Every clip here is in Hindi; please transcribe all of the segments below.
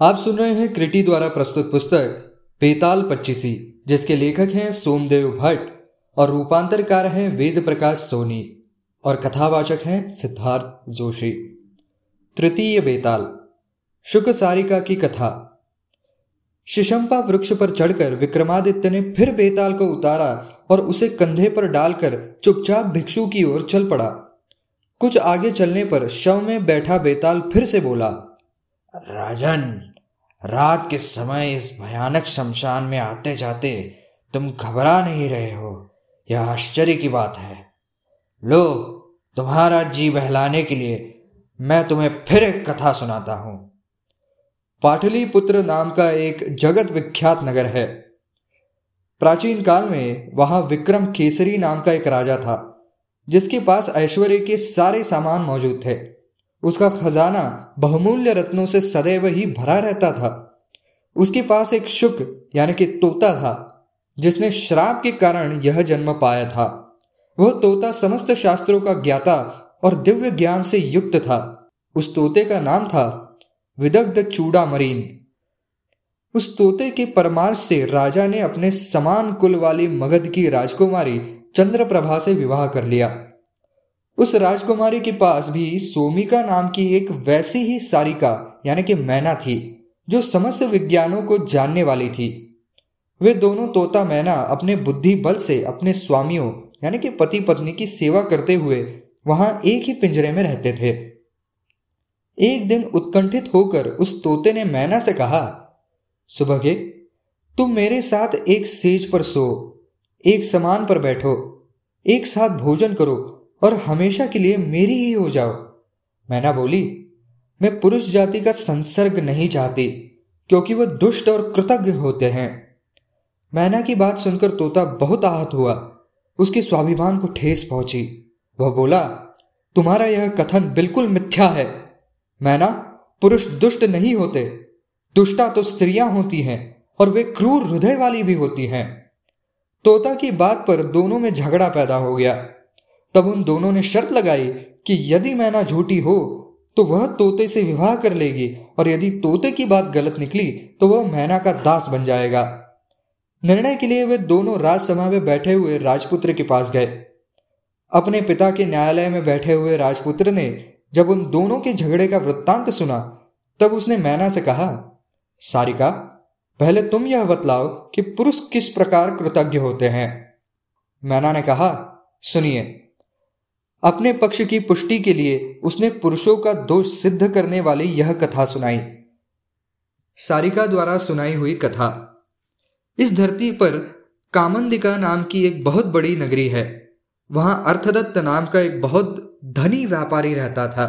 आप सुन रहे हैं क्रिटी द्वारा प्रस्तुत पुस्तक बेताल पच्चीसी, जिसके लेखक हैं सोमदेव भट्ट और रूपांतरकार हैं वेद प्रकाश सोनी और कथावाचक हैं सिद्धार्थ जोशी। तृतीय बेताल शुक सारिका की कथा। शिशंपा वृक्ष पर चढ़कर विक्रमादित्य ने फिर बेताल को उतारा और उसे कंधे पर डालकर चुपचाप भिक्षु की ओर चल पड़ा। कुछ आगे चलने पर शव में बैठा बेताल फिर से बोला राजन, रात के समय इस भयानक शमशान में आते जाते तुम घबरा नहीं रहे हो। यह आश्चर्य की बात है। लो, तुम्हारा जी बहलाने के लिए मैं तुम्हें फिर एक कथा सुनाता हूँ। पाटलिपुत्र नाम का एक जगत विख्यात नगर है। प्राचीन काल में वहाँ विक्रम केसरी नाम का एक राजा था, जिसके पास ऐश्वर्य के सारे सामान मौजूद थे। उसका खजाना बहुमूल्य रत्नों से सदैव ही भरा रहता था। उसके पास एक शुक, यानी कि तोता था, जिसने श्राप के कारण यह जन्म पाया था। वह तोता समस्त शास्त्रों का ज्ञाता और दिव्य ज्ञान से युक्त था। उस तोते का नाम था विदग्ध चूड़ा मरीन उस तोते के परमार्श से राजा ने अपने समान कुल वाली मगध की राजकुमारी चंद्रप्रभा से विवाह कर लिया। उस राजकुमारी के पास भी सोमिका नाम की एक वैसी ही सारिका, यानी कि मैना थी, जो समस्त विज्ञानों को जानने वाली थी। वे दोनों तोता मैना अपने बुद्धि बल से अपने स्वामियों, यानी कि पति पत्नी की सेवा करते हुए वहाँ एक ही पिंजरे में रहते थे। एक दिन उत्कंठित होकर उस तोते ने मैना से कहा सुबह के तुम मेरे साथ एक सेज पर सो, एक समान पर बैठो, एक साथ भोजन करो और हमेशा के लिए मेरी ही हो जाओ। मैना बोली, मैं पुरुष जाति का संसर्ग नहीं चाहती, क्योंकि वह दुष्ट और कृतज्ञ होते हैं। मैना की बात सुनकर तोता बहुत आहत हुआ। उसके स्वाभिमान को ठेस पहुँची। वह बोला, तुम्हारा यह कथन बिल्कुल मिथ्या है। मैना, पुरुष दुष्ट नहीं होते। दुष्टा तो स्त्रियाँ होती हैं और वे क्रूर हृदय वाली भी होती हैं। तोता की बात पर दोनों में झगड़ा पैदा हो गया। तब उन दोनों ने शर्त लगाई कि यदि मैना झूठी हो तो वह तोते से विवाह कर लेगी और यदि तोते की बात गलत निकली तो वह मैना का दास बन जाएगा। निर्णय के लिए वे दोनों राजसभा में बैठे हुए राजपुत्र के पास गए। अपने पिता के न्यायालय में बैठे हुए राजपुत्र ने जब उन दोनों के झगड़े का वृत्तांत सुना, तब उसने मैना से कहा, सारिका, पहले तुम यह बतलाओ कि पुरुष किस प्रकार कृतज्ञ होते हैं? मैना ने कहा, सुनिए अपने पक्ष की पुष्टि के लिए उसने पुरुषों का दोष सिद्ध करने वाली यह कथा सुनाई। सारिका द्वारा सुनाई हुई कथा। इस धरती पर कामंदिका नाम की एक बहुत बड़ी नगरी है। वहाँ अर्थदत्त नाम का एक बहुत धनी व्यापारी रहता था।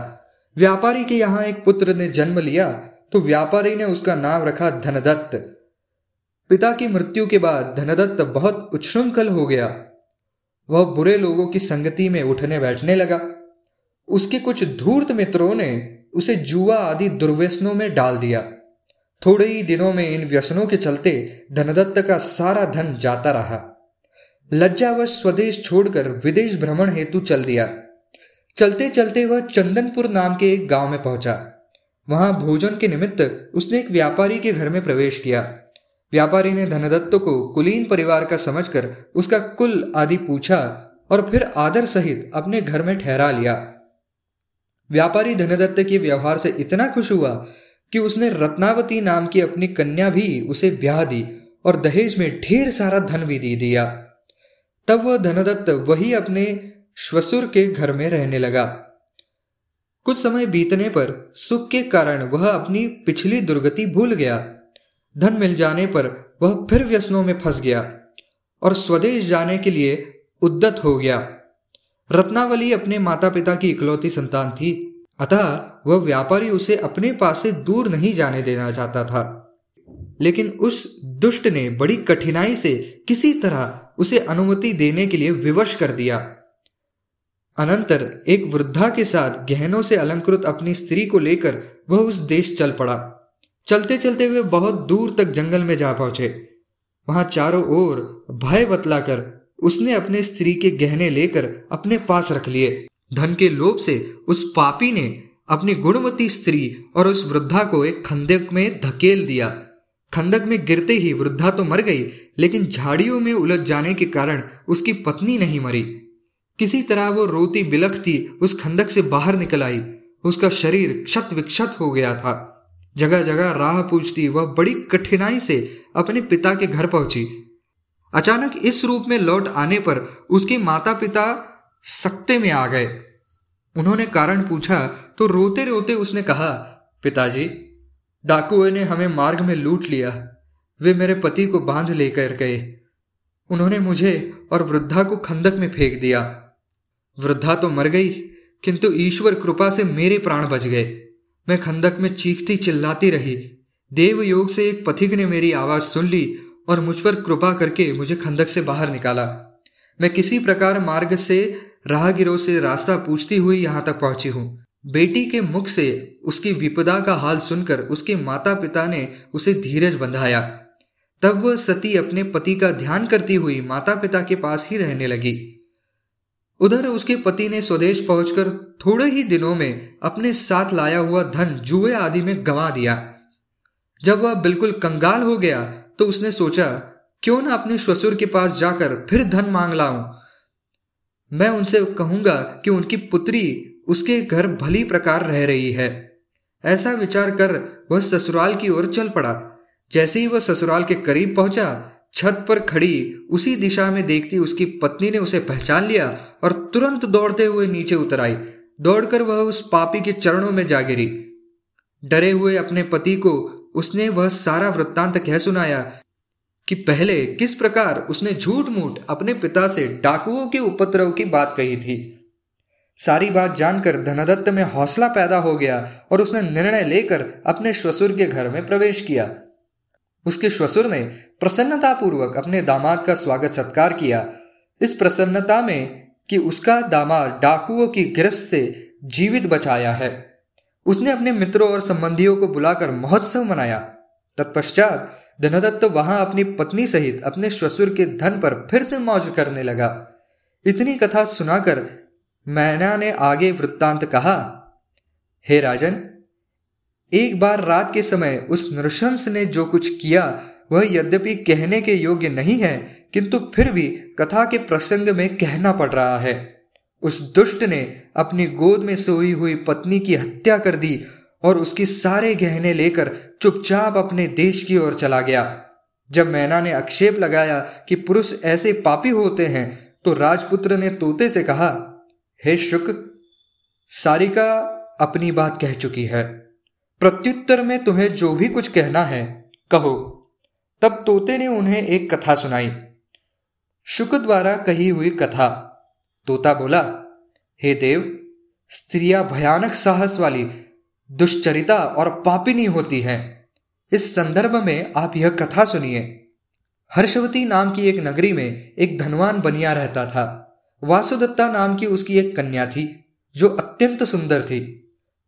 व्यापारी के यहाँ एक पुत्र ने जन्म लिया तो व्यापारी ने उसका नाम रखा धनदत्त। पिता की मृत्यु के बाद धनदत्त बहुत उच्छृंखल हो गया। वह बुरे लोगों की संगति में उठने बैठने लगा। उसके कुछ धूर्त मित्रों ने उसे जुआ आदि दुर्व्यसनों में डाल दिया। थोड़े ही दिनों में इन व्यसनों के चलते धनदत्त का सारा धन जाता रहा। लज्जावश स्वदेश छोड़कर विदेश भ्रमण हेतु चल दिया। चलते चलते वह चंदनपुर नाम के एक गाँव में पहुँचा। वहाँ भोजन के निमित्त उसने एक व्यापारी के घर में प्रवेश किया। व्यापारी ने धनदत्त को कुलीन परिवार का समझकर उसका कुल आदि पूछा और फिर आदर सहित अपने घर में ठहरा लिया। व्यापारी धनदत्त के व्यवहार से इतना खुश हुआ कि उसने रत्नावती नाम की अपनी कन्या भी उसे ब्याह दी और दहेज में ढेर सारा धन भी दे दिया। तब वह धनदत्त वही अपने श्वसुर के घर में रहने लगा। कुछ समय बीतने पर सुख के कारण वह अपनी पिछली दुर्गति भूल गया। धन मिल जाने पर वह फिर व्यसनों में फंस गया और स्वदेश जाने के लिए उद्दत हो गया। रत्नावली अपने माता पिता की इकलौती संतान थी, अतः वह व्यापारी उसे अपने पास से दूर नहीं जाने देना चाहता था। लेकिन उस दुष्ट ने बड़ी कठिनाई से किसी तरह उसे अनुमति देने के लिए विवश कर दिया। अनंतर एक वृद्धा के साथ गहनों से अलंकृत अपनी स्त्री को लेकर वह उस देश चल पड़ा। चलते चलते वे बहुत दूर तक जंगल में जा पहुँचे। वहाँ चारों ओर भय बतलाकर उसने अपने स्त्री के गहने लेकर अपने पास रख लिए। धन के लोभ से उस पापी ने अपनी गुणवती स्त्री और उस वृद्धा को एक खंदक में धकेल दिया। खंदक में गिरते ही वृद्धा तो मर गई, लेकिन झाड़ियों में उलझ जाने के कारण उसकी पत्नी नहीं मरी। किसी तरह वो रोती बिलखती उस खंदक से बाहर निकल आई। उसका शरीर क्षत विक्षत हो गया था। जगह जगह राह पूछती, वह बड़ी कठिनाई से अपने पिता के घर पहुँची। अचानक इस रूप में लौट आने पर उसके माता पिता सकते में आ गए। उन्होंने कारण पूछा तो रोते रोते उसने कहा, पिताजी डाकुओं ने हमें मार्ग में लूट लिया। वे मेरे पति को बाँध लेकर गए। उन्होंने मुझे और वृद्धा को खंदक में फेंक दिया। वृद्धा तो मर गई, किंतु ईश्वर कृपा से मेरे प्राण बच गए। मैं खंदक में चीखती चिल्लाती रही। देव योग से एक पथिक ने मेरी आवाज़ सुन ली और मुझ पर कृपा करके मुझे खंदक से बाहर निकाला। मैं किसी प्रकार मार्ग से, राहगिरों से रास्ता पूछती हुई यहाँ तक पहुँची हूँ। बेटी के मुख से उसकी विपदा का हाल सुनकर उसके माता पिता ने उसे धीरज बंधाया। तब वह सती अपने पति का ध्यान करती हुई माता पिता के पास ही रहने लगी। उधर उसके पति ने स्वदेश पहुंचकर थोड़े ही दिनों में अपने साथ लाया हुआ धन जुए आदि में गंवा दिया। जब वह बिल्कुल कंगाल हो गया तो उसने सोचा, क्यों ना अपने श्वसुर के पास जाकर फिर धन मांग लाऊं? मैं उनसे कहूँगा कि उनकी पुत्री उसके घर भली प्रकार रह रही है। ऐसा विचार कर वह ससुराल की ओर चल पड़ा। जैसे ही वह ससुराल के करीब पहुँचा छत पर खड़ी उसी दिशा में देखती उसकी पत्नी ने उसे पहचान लिया और तुरंत दौड़ते हुए नीचे उतर आई। दौड़कर वह उस पापी के चरणों में जा गिरी। डरे हुए अपने पति को उसने वह सारा वृत्तांत कह सुनाया कि पहले किस प्रकार उसने झूठ मूठ अपने पिता से डाकुओं के उपद्रव की बात कही थी। सारी बात जानकर धनदत्त में हौसला पैदा हो गया और उसने निर्णय लेकर अपने श्वसुर के घर में प्रवेश किया। उसके श्वसुर ने प्रसन्नतापूर्वक अपने दामाद का स्वागत सत्कार किया। इस प्रसन्नता में कि उसका दामाद डाकुओं की गिरस्त से जीवित बचाया है। उसने अपने मित्रों और संबंधियों को बुलाकर महोत्सव मनाया। तत्पश्चात धनदत्त वहाँ अपनी पत्नी सहित अपने श्वसुर के धन पर फिर से मौज करने लगा। इतनी कथा सुनाकर मैना ने आगे वृत्तांत कहा, हे राजन एक बार रात के समय उस नृशंस ने जो कुछ किया, वह यद्यपि कहने के योग्य नहीं है, किंतु फिर भी कथा के प्रसंग में कहना पड़ रहा है। उस दुष्ट ने अपनी गोद में सोई हुई पत्नी की हत्या कर दी और उसके सारे गहने लेकर चुपचाप अपने देश की ओर चला गया। जब मैना ने आक्षेप लगाया कि पुरुष ऐसे पापी होते हैं तो राजपुत्र ने तोते से कहा, हे शुक, सारिका अपनी बात कह चुकी है। प्रत्युत्तर में तुम्हें जो भी कुछ कहना है, कहो। तब तोते ने उन्हें एक कथा सुनाई। शुक द्वारा कही हुई कथा। तोता बोला, हे देव, स्त्रियाँ भयानक साहस वाली दुश्चरिता और पापिनी होती हैं। इस संदर्भ में आप यह कथा सुनिए। हर्षवती नाम की एक नगरी में एक धनवान बनिया रहता था। वासुदत्ता नाम की उसकी एक कन्या थी, जो अत्यंत सुंदर थी।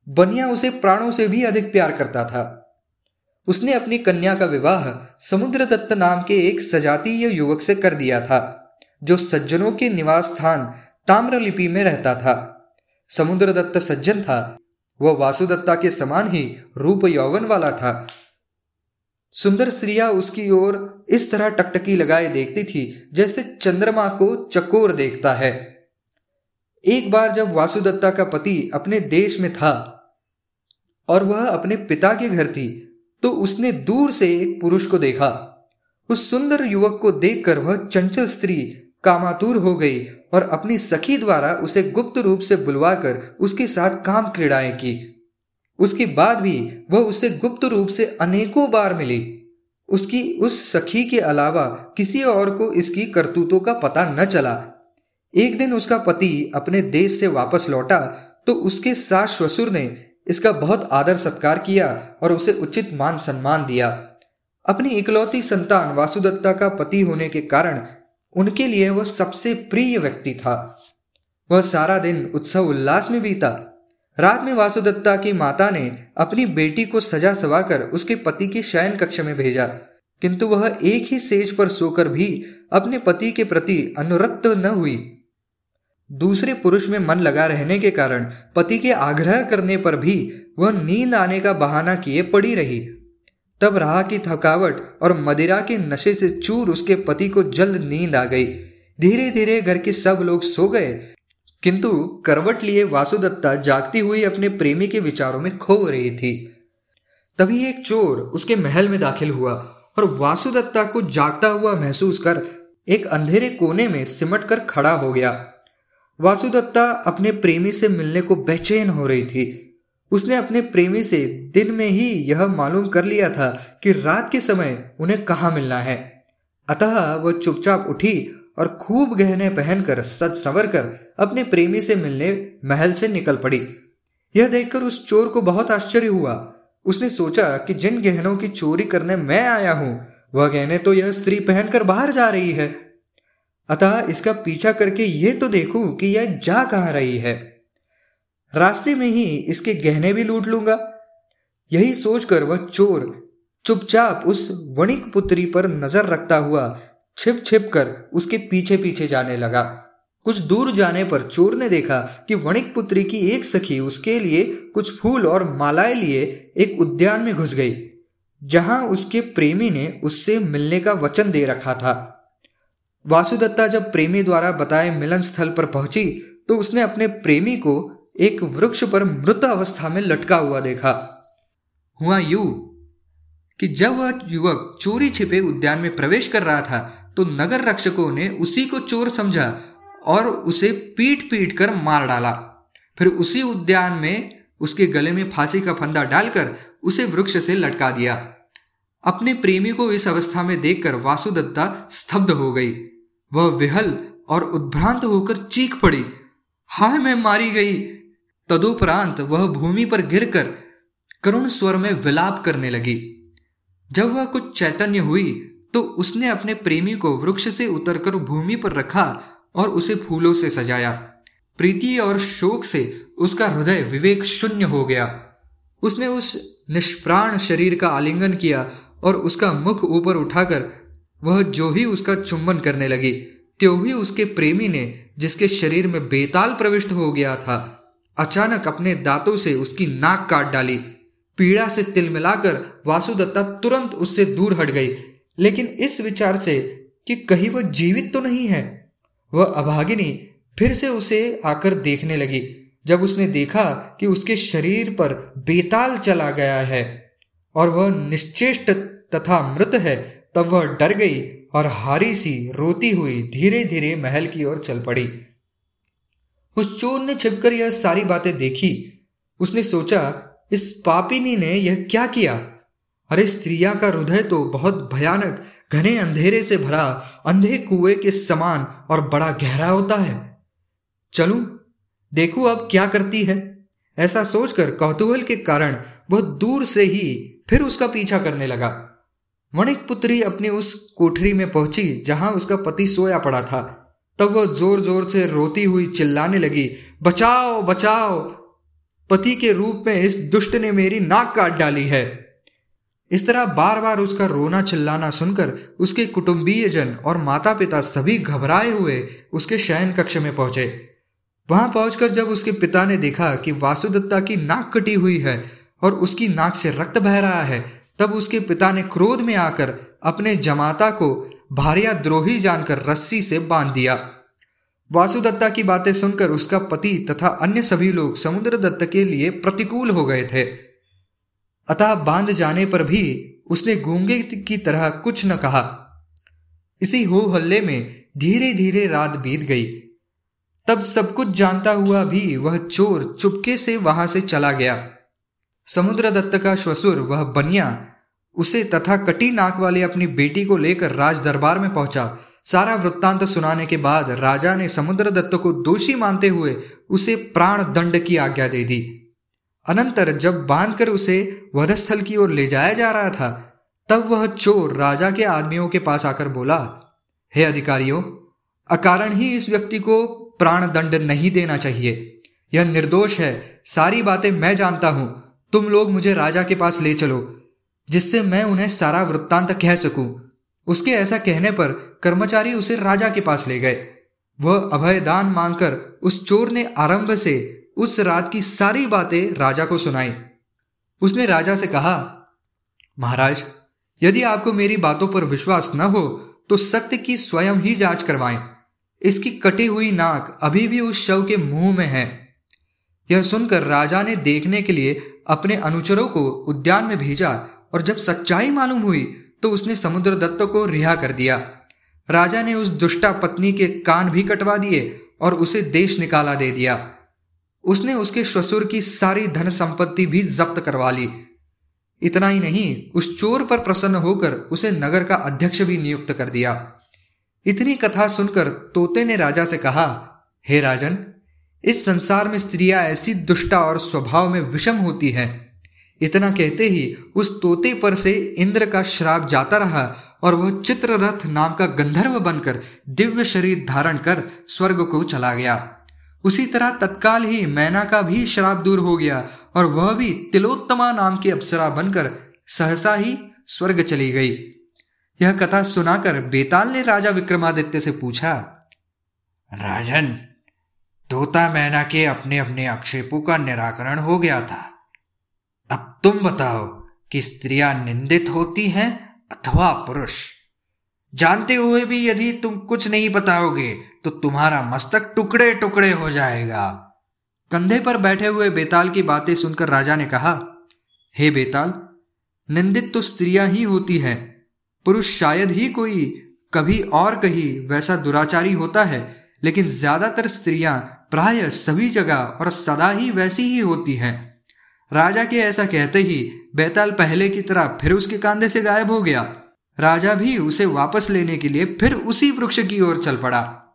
बनिया उसे प्राणों से भी अधिक प्यार करता था। उसने अपनी कन्या का विवाह समुद्र दत्त नाम के एक सजातीय युवक से कर दिया था, जो सज्जनों के निवास स्थान ताम्रलिपि में रहता था। समुद्र दत्त सज्जन था, वह वासुदत्ता के समान ही रूप यौवन वाला था। सुंदर स्त्रिया उसकी ओर इस तरह टकटकी लगाए देखती थी, जैसे चंद्रमा को चकोर देखता है। एक बार जब वासुदत्ता का पति अपने देश में था और वह अपने पिता के घर थी तो उसने दूर से एक पुरुष को देखा। उस सुंदर युवक को देखकर वह चंचल स्त्री कामातुर हो गई और अपनी सखी द्वारा उसे गुप्त रूप से बुलवाकर उसके साथ काम क्रीड़ाएँ की। उसके बाद भी वह उसे गुप्त रूप से अनेकों बार मिली। उसकी उस सखी के अलावा किसी और को इसकी करतूतों का पता न चला। एक दिन उसका पति अपने देश से वापस लौटा तो उसके सास ससुर ने इसका बहुत आदर सत्कार किया और उसे उचित मान सम्मान दिया। अपनी इकलौती संतान वासुदत्ता का पति होने के कारण उनके लिए वह सबसे प्रिय व्यक्ति था। वह सारा दिन उत्सव उल्लास में बीता। रात में वासुदत्ता की माता ने अपनी बेटी को सजा सवाकर उसके पति के शयन कक्ष में भेजा। किंतु वह एक ही सेज पर सोकर भी अपने पति के प्रति अनुरक्त न हुई। दूसरे पुरुष में मन लगा रहने के कारण पति के आग्रह करने पर भी वह नींद आने का बहाना किए पड़ी रही। तब राह की थकावट और मदिरा के नशे से चूर उसके पति को जल्द नींद आ गई। धीरे धीरे घर के सब लोग सो गए। किंतु करवट लिए वासुदत्ता जागती हुई अपने प्रेमी के विचारों में खो रही थी। तभी एक चोर उसके महल में दाखिल हुआ और वासुदत्ता को जागता हुआ महसूस कर एक अंधेरे कोने में सिमट कर खड़ा हो गया। वासुदत्ता अपने प्रेमी से मिलने को बेचैन हो रही थी। उसने अपने प्रेमी से दिन में ही यह मालूम कर लिया था कि रात के समय उन्हें कहाँ मिलना है। अतः वह चुपचाप उठी और खूब गहने पहनकर सज संवर कर अपने प्रेमी से मिलने महल से निकल पड़ी। यह देखकर उस चोर को बहुत आश्चर्य हुआ। उसने सोचा कि जिन गहनों की चोरी करने मैं आया हूँ, वह गहने तो यह स्त्री पहनकर बाहर जा रही है। अतः इसका पीछा करके ये तो देखूँ कि यह जा कहाँ रही है। रास्ते में ही इसके गहने भी लूट लूँगा। यही सोचकर वह चोर चुपचाप उस वणिक पुत्री पर नज़र रखता हुआ छिप छिप कर उसके पीछे पीछे जाने लगा। कुछ दूर जाने पर चोर ने देखा कि वणिक पुत्री की एक सखी उसके लिए कुछ फूल और मालाएँ लिए एक उद्यान में घुस गई, जहाँ उसके प्रेमी ने उससे मिलने का वचन दे रखा था। वासुदत्ता जब प्रेमी द्वारा बताए मिलन स्थल पर पहुँची तो उसने अपने प्रेमी को एक वृक्ष पर मृत अवस्था में लटका हुआ देखा। हुआ यू कि जब वह युवक चोरी छिपे उद्यान में प्रवेश कर रहा था तो नगर रक्षकों ने उसी को चोर समझा और उसे पीट पीट कर मार डाला। फिर उसी उद्यान में उसके गले में फांसी का फंदा डालकर उसे वृक्ष से लटका दिया। अपने प्रेमी को इस अवस्था में देखकर वासुदत्ता स्तब्ध हो गई। वह विहल और उद्भ्रांत होकर चीख पड़ी। हाय, मैं मारी गई। तदुपरांत वह भूमि पर गिरकर करुण स्वर में विलाप करने लगी। जब वह कुछ चैतन्य हुई तो उसने अपने प्रेमी को वृक्ष से उतरकर भूमि पर रखा और उसे फूलों से सजाया। प्रीति और शोक से उसका हृदय विवेक शून्य हो गया। उसने उस निष्प्राण शरीर का आलिंगन किया और उसका मुख ऊपर उठाकर वह जो ही उसका चुंबन करने लगी, त्यो ही उसके प्रेमी ने, जिसके शरीर में बेताल प्रविष्ट हो गया था, अचानक अपने दांतों से उसकी नाक काट डाली। पीड़ा से तिल मिलाकर वासुदत्ता तुरंत उससे दूर हट गई। लेकिन इस विचार से कि कहीं वह जीवित तो नहीं है, वह अभागिनी फिर से उसे आकर देखने लगी, जब उसने देखा कि उसके शरीर पर बेताल चला गया है। और वह निश्चेष्ट तथा मृत है, तब वह डर गई और हारी सी रोती हुई धीरे धीरे महल की ओर चल पड़ी। उस चोर ने छिपकर यह सारी बातें देखी। उसने सोचा, इस पापिनी ने यह क्या किया? अरे स्त्रिया का हृदय तो बहुत भयानक, घने अंधेरे से भरा, अंधे कुएँ के समान और बड़ा गहरा होता है। चलूँ, देखू अब क्या करती है। ऐसा सोचकर कौतूहल के कारण वह दूर से ही फिर उसका पीछा करने लगा। मणिक पुत्री अपनी उस कोठरी में पहुँची, जहाँ उसका पति सोया पड़ा था। तब वह ज़ोर ज़ोर से रोती हुई चिल्लाने लगी, बचाओ बचाओ! पति के रूप में इस दुष्ट ने मेरी नाक काट डाली है। इस तरह बार बार उसका रोना चिल्लाना सुनकर उसके कुटुंबीय जन और माता पिता सभी घबराए हुए उसके शयन कक्ष में पहुँचे। वहाँ पहुंचकर जब उसके पिता ने देखा कि वासुदत्ता की नाक कटी हुई है और उसकी नाक से रक्त बह रहा है। तब उसके पिता ने क्रोध में आकर अपने जमाता को भारिया द्रोही जानकर रस्सी से बाँध दिया। वासुदत्ता की बातें सुनकर उसका पति तथा अन्य सभी लोग समुद्र दत्त के लिए प्रतिकूल हो गए थे। अतः बाँध जाने पर भी उसने गूँगे की तरह कुछ न कहा। इसी हो हल्ले में धीरे धीरे रात बीत गई। तब सब कुछ जानता हुआ भी वह चोर चुपके से वहाँ से चला गया। समुद्र दत्त का श्वसुर वह बनिया, उसे तथा कटी नाक वाली अपनी बेटी को लेकर राज दरबार में पहुँचा। सारा वृत्तांत सुनाने के बाद राजा ने समुद्र दत्त को दोषी मानते हुए उसे प्राण दंड की आज्ञा दे दी। अनंतर जब बांधकर उसे वधस्थल की ओर ले जाया जा रहा था, तब वह चोर राजा के आदमियों के पास आकर बोला, हे अधिकारियों, अकारण ही इस व्यक्ति को प्राण दंड नहीं देना चाहिए। यह निर्दोष है, सारी बातें मैं जानता हूँ तुम लोग मुझे राजा के पास ले चलो, जिससे मैं उन्हें सारा वृत्तांत कह सकूँ। उसके ऐसा कहने पर कर्मचारी उसे राजा के पास ले गए। वह अभयदान मांगकर उस चोर ने आरंभ से उस रात की सारी बातें राजा को सुनाई। उसने राजा से कहा, महाराज, यदि आपको मेरी बातों पर विश्वास न हो तो सत्य की स्वयं ही जाँच करवाएँ। इसकी कटी हुई नाक अभी भी उस शव के मुँह में है। यह सुनकर राजा ने देखने के लिए अपने अनुचरों को उद्यान में भेजा और जब सच्चाई मालूम हुई तो उसने समुद्र दत्त को रिहा कर दिया। राजा ने उस दुष्टा पत्नी के कान भी कटवा दिए और उसे देश निकाला दे दिया। उसने उसके श्वसुर की सारी धन संपत्ति भी जब्त करवा ली। इतना ही नहीं, उस चोर पर प्रसन्न होकर उसे नगर का अध्यक्ष भी नियुक्त कर दिया। इतनी कथा सुनकर तोते ने राजा से कहा, हे राजन इस संसार में स्त्रियाँ ऐसी दुष्टा और स्वभाव में विषम होती हैं। इतना कहते ही उस तोते पर से इंद्र का श्राप जाता रहा और वह चित्ररथ नाम का गंधर्व बनकर दिव्य शरीर धारण कर स्वर्ग को चला गया। उसी तरह तत्काल ही मैना का भी श्राप दूर हो गया और वह भी तिलोत्तमा नाम की अप्सरा बनकर सहसा ही स्वर्ग चली गई। यह कथा सुनाकर बेताल ने राजा विक्रमादित्य से पूछा, राजन तोता मैना के अपने अपने आक्षेपों का निराकरण हो गया था। अब तुम बताओ कि स्त्रियाँ निंदित होती हैं अथवा पुरुष? जानते हुए भी यदि तुम कुछ नहीं बताओगे तो तुम्हारा मस्तक टुकड़े टुकड़े हो जाएगा। कंधे पर बैठे हुए बेताल की बातें सुनकर राजा ने कहा, हे बेताल, निंदित तो स्त्रियाँ ही होती हैं। पुरुष शायद ही कोई कभी और कहीं वैसा दुराचारी होता है, लेकिन ज़्यादातर स्त्रियाँ प्राय सभी जगह और सदा ही वैसी ही होती है। राजा के ऐसा कहते ही बेताल पहले की तरह फिर उसके कांधे से गायब हो गया। राजा भी उसे वापस लेने के लिए फिर उसी वृक्ष की ओर चल पड़ा।